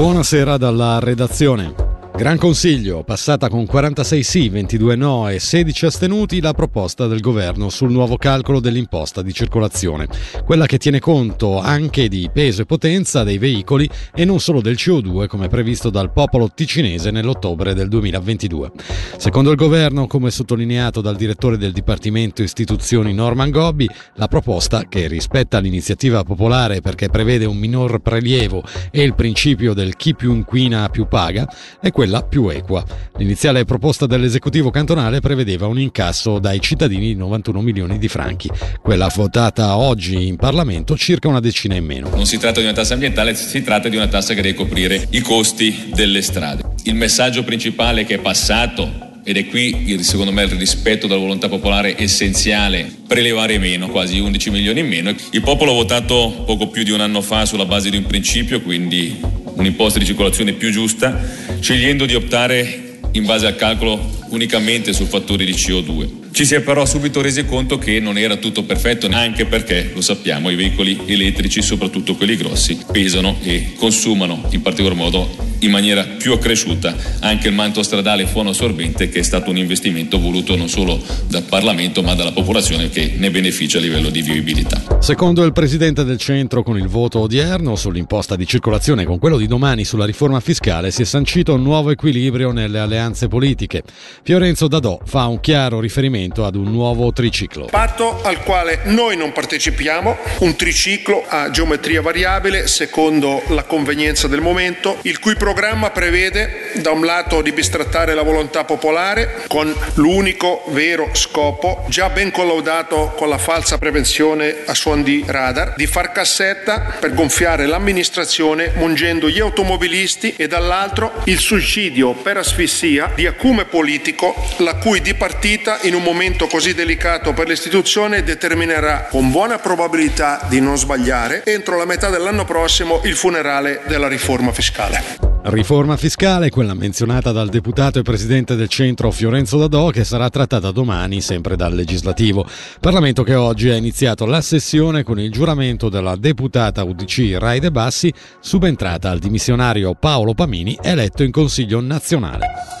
Buonasera dalla redazione. Gran Consiglio, passata con 46 sì, 22 no e 16 astenuti la proposta del governo sul nuovo calcolo dell'imposta di circolazione, quella che tiene conto anche di peso e potenza dei veicoli e non solo del CO2 come previsto dal popolo ticinese nell'ottobre del 2022. Secondo il governo, come sottolineato dal direttore del Dipartimento Istituzioni Norman Gobbi, la proposta, che rispetta l'iniziativa popolare perché prevede un minor prelievo e il principio del chi più inquina più paga, è quella quella più equa. L'iniziale proposta dell'esecutivo cantonale prevedeva un incasso dai cittadini di 91 milioni di franchi. Quella votata oggi in Parlamento circa una decina in meno. Non si tratta di una tassa ambientale, si tratta di una tassa che deve coprire i costi delle strade. Il messaggio principale che è passato ed è qui secondo me il rispetto della volontà popolare essenziale, prelevare meno, quasi 11 milioni in meno. Il popolo ha votato poco più di un anno fa sulla base di un principio, quindi un'imposta di circolazione più giusta, scegliendo di optare in base al calcolo unicamente sul fattore di CO2. Ci si è però subito resi conto che non era tutto perfetto, anche perché, lo sappiamo, i veicoli elettrici, soprattutto quelli grossi, pesano e consumano in particolar modo in maniera più accresciuta anche il manto stradale fono assorbente che è stato un investimento voluto non solo dal Parlamento ma dalla popolazione che ne beneficia a livello di vivibilità. Secondo il Presidente del Centro con il voto odierno sull'imposta di circolazione e con quello di domani sulla riforma fiscale si è sancito un nuovo equilibrio nelle alleanze politiche. Fiorenzo Dadò fa un chiaro riferimento ad un nuovo triciclo. Patto al quale noi non partecipiamo, un triciclo a geometria variabile secondo la convenienza del momento, il cui programma prevede da un lato di bistrattare la volontà popolare con l'unico vero scopo, già ben collaudato con la falsa prevenzione a suon di radar, di far cassetta per gonfiare l'amministrazione mungendo gli automobilisti e dall'altro il suicidio per asfissia di acume politico, la cui dipartita in un momento così delicato per l'istituzione determinerà con buona probabilità di non sbagliare entro la metà dell'anno prossimo il funerale della riforma fiscale. Riforma fiscale, quella menzionata dal deputato e presidente del centro Fiorenzo Dadò, che sarà trattata domani sempre dal legislativo. Parlamento che oggi ha iniziato la sessione con il giuramento della deputata UDC Raide Bassi, subentrata al dimissionario Paolo Pamini, eletto in Consiglio nazionale.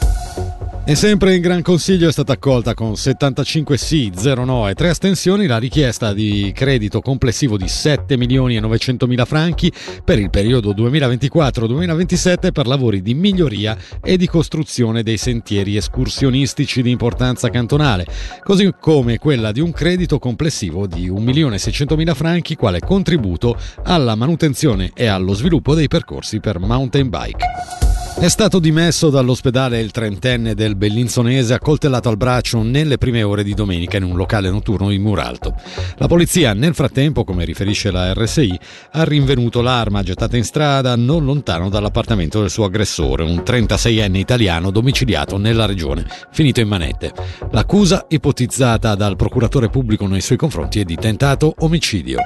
E sempre in Gran Consiglio è stata accolta con 75 sì, 0 no e 3 astensioni la richiesta di credito complessivo di 7 milioni e 900 mila franchi per il periodo 2024-2027 per lavori di miglioria e di costruzione dei sentieri escursionistici di importanza cantonale, così come quella di un credito complessivo di 1 milione e 600 mila franchi quale contributo alla manutenzione e allo sviluppo dei percorsi per mountain bike. È stato dimesso dall'ospedale il trentenne del Bellinzonese accoltellato al braccio nelle prime ore di domenica in un locale notturno di Muralto. La polizia nel frattempo, come riferisce la RSI, ha rinvenuto l'arma gettata in strada non lontano dall'appartamento del suo aggressore, un 36enne italiano domiciliato nella regione, finito in manette. L'accusa ipotizzata dal procuratore pubblico nei suoi confronti è di tentato omicidio.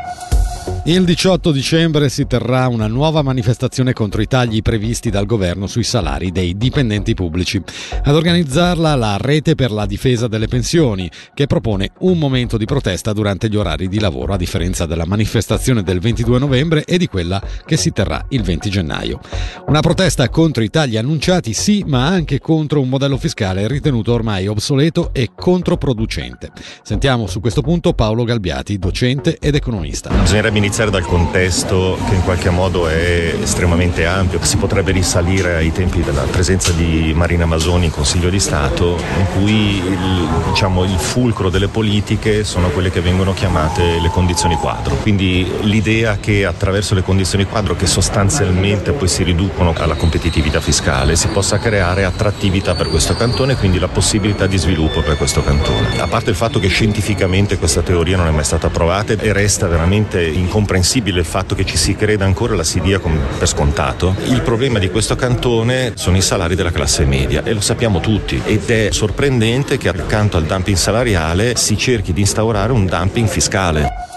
Il 18 dicembre si terrà una nuova manifestazione contro i tagli previsti dal governo sui salari dei dipendenti pubblici. Ad organizzarla la Rete per la difesa delle pensioni, che propone un momento di protesta durante gli orari di lavoro, a differenza della manifestazione del 22 novembre e di quella che si terrà il 20 gennaio. Una protesta contro i tagli annunciati, sì, ma anche contro un modello fiscale ritenuto ormai obsoleto e controproducente. Sentiamo su questo punto Paolo Galbiati, docente ed economista. Bisognerebbe iniziare dal contesto che in qualche modo è estremamente ampio. Si potrebbe risalire ai tempi della presenza di Marina Masoni in Consiglio di Stato, in cui il, diciamo, il fulcro delle politiche sono quelle che vengono chiamate le condizioni quadro. Quindi l'idea che attraverso le condizioni quadro, che sostanzialmente poi si riducono alla competitività fiscale, si possa creare attrattività per questo cantone e quindi la possibilità di sviluppo per questo cantone. A parte il fatto che scientificamente questa teoria non è mai stata approvata e resta veramente incomprensibile incomprensibile il fatto che ci si creda ancora, la si dia per scontato. Il problema di questo cantone sono i salari della classe media e lo sappiamo tutti ed è sorprendente che accanto al dumping salariale si cerchi di instaurare un dumping fiscale.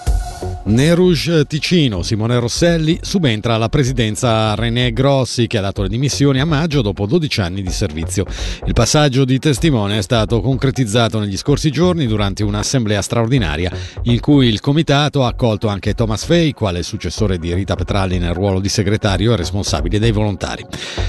Nerouge Ticino, Simone Rosselli, subentra alla presidenza René Grossi che ha dato le dimissioni a maggio dopo 12 anni di servizio. Il passaggio di testimone è stato concretizzato negli scorsi giorni durante un'assemblea straordinaria in cui il comitato ha accolto anche Thomas Fay quale successore di Rita Petralli nel ruolo di segretario e responsabile dei volontari.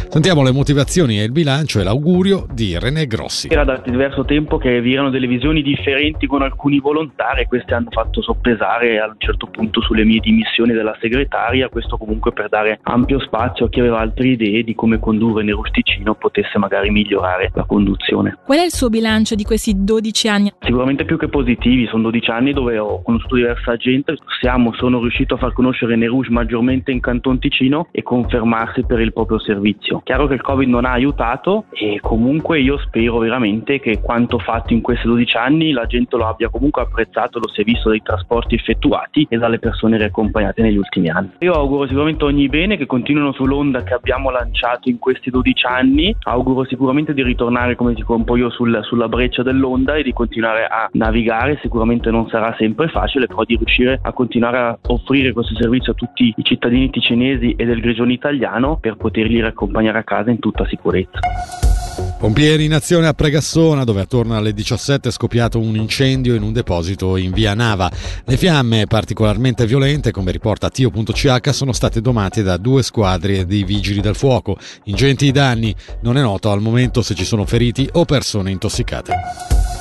Sentiamo le motivazioni e il bilancio e l'augurio di René Grossi. Era da diverso tempo che vi erano delle visioni differenti con alcuni volontari e queste hanno fatto soppesare a un certo punto sulle mie dimissioni della segretaria, questo comunque per dare ampio spazio a chi aveva altre idee di come condurre Nerusticino potesse magari migliorare la conduzione. Qual è il suo bilancio di questi 12 anni? Sicuramente più che positivi, sono 12 anni dove ho conosciuto diversa gente, siamo, sono riuscito a far conoscere Nerouge maggiormente in Canton Ticino e confermarsi per il proprio servizio. Chiaro che il Covid non ha aiutato e comunque io spero veramente che quanto fatto in questi 12 anni la gente lo abbia comunque apprezzato, lo si è visto dai trasporti effettuati e dalle persone riaccompagnate negli ultimi anni. Io auguro sicuramente ogni bene che continuino sull'onda che abbiamo lanciato in questi 12 anni, auguro sicuramente di ritornare come dico un po' io sul, sulla breccia dell'onda e di continuare a navigare, sicuramente non sarà sempre facile, però di riuscire a continuare a offrire questo servizio a tutti i cittadini ticinesi e del grigione italiano per poterli riaccompagnare a casa in tutta sicurezza. Pompieri in azione a Pregassona, dove attorno alle 17 è scoppiato un incendio in un deposito in via Nava. Le fiamme, particolarmente violente, come riporta Tio.ch, sono state domate da due squadre di vigili del fuoco. Ingenti i danni, non è noto al momento se ci sono feriti o persone intossicate.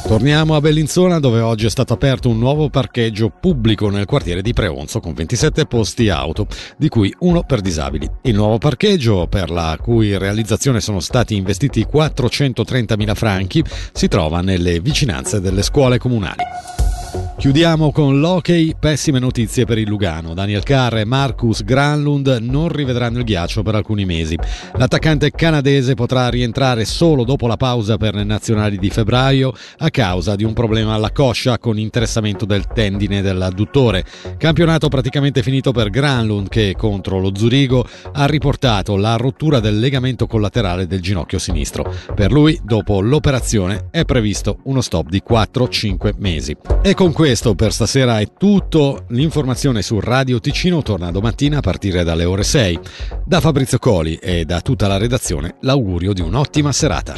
Torniamo a Bellinzona dove oggi è stato aperto un nuovo parcheggio pubblico nel quartiere di Preonzo con 27 posti auto, di cui uno per disabili. Il nuovo parcheggio, per la cui realizzazione sono stati investiti 430.000 franchi, si trova nelle vicinanze delle scuole comunali. Chiudiamo con l'hockey, pessime notizie per il Lugano. Daniel Carr e Marcus Granlund non rivedranno il ghiaccio per alcuni mesi. L'attaccante canadese potrà rientrare solo dopo la pausa per le nazionali di febbraio a causa di un problema alla coscia con interessamento del tendine dell'adduttore. Campionato praticamente finito per Granlund che contro lo Zurigo ha riportato la rottura del legamento collaterale del ginocchio sinistro. Per lui, dopo l'operazione, è previsto uno stop di 4-5 mesi. E con questo questo per stasera è tutto. L'informazione su Radio Ticino torna domattina a partire dalle ore 6. Da Fabrizio Coli e da tutta la redazione l'augurio di un'ottima serata.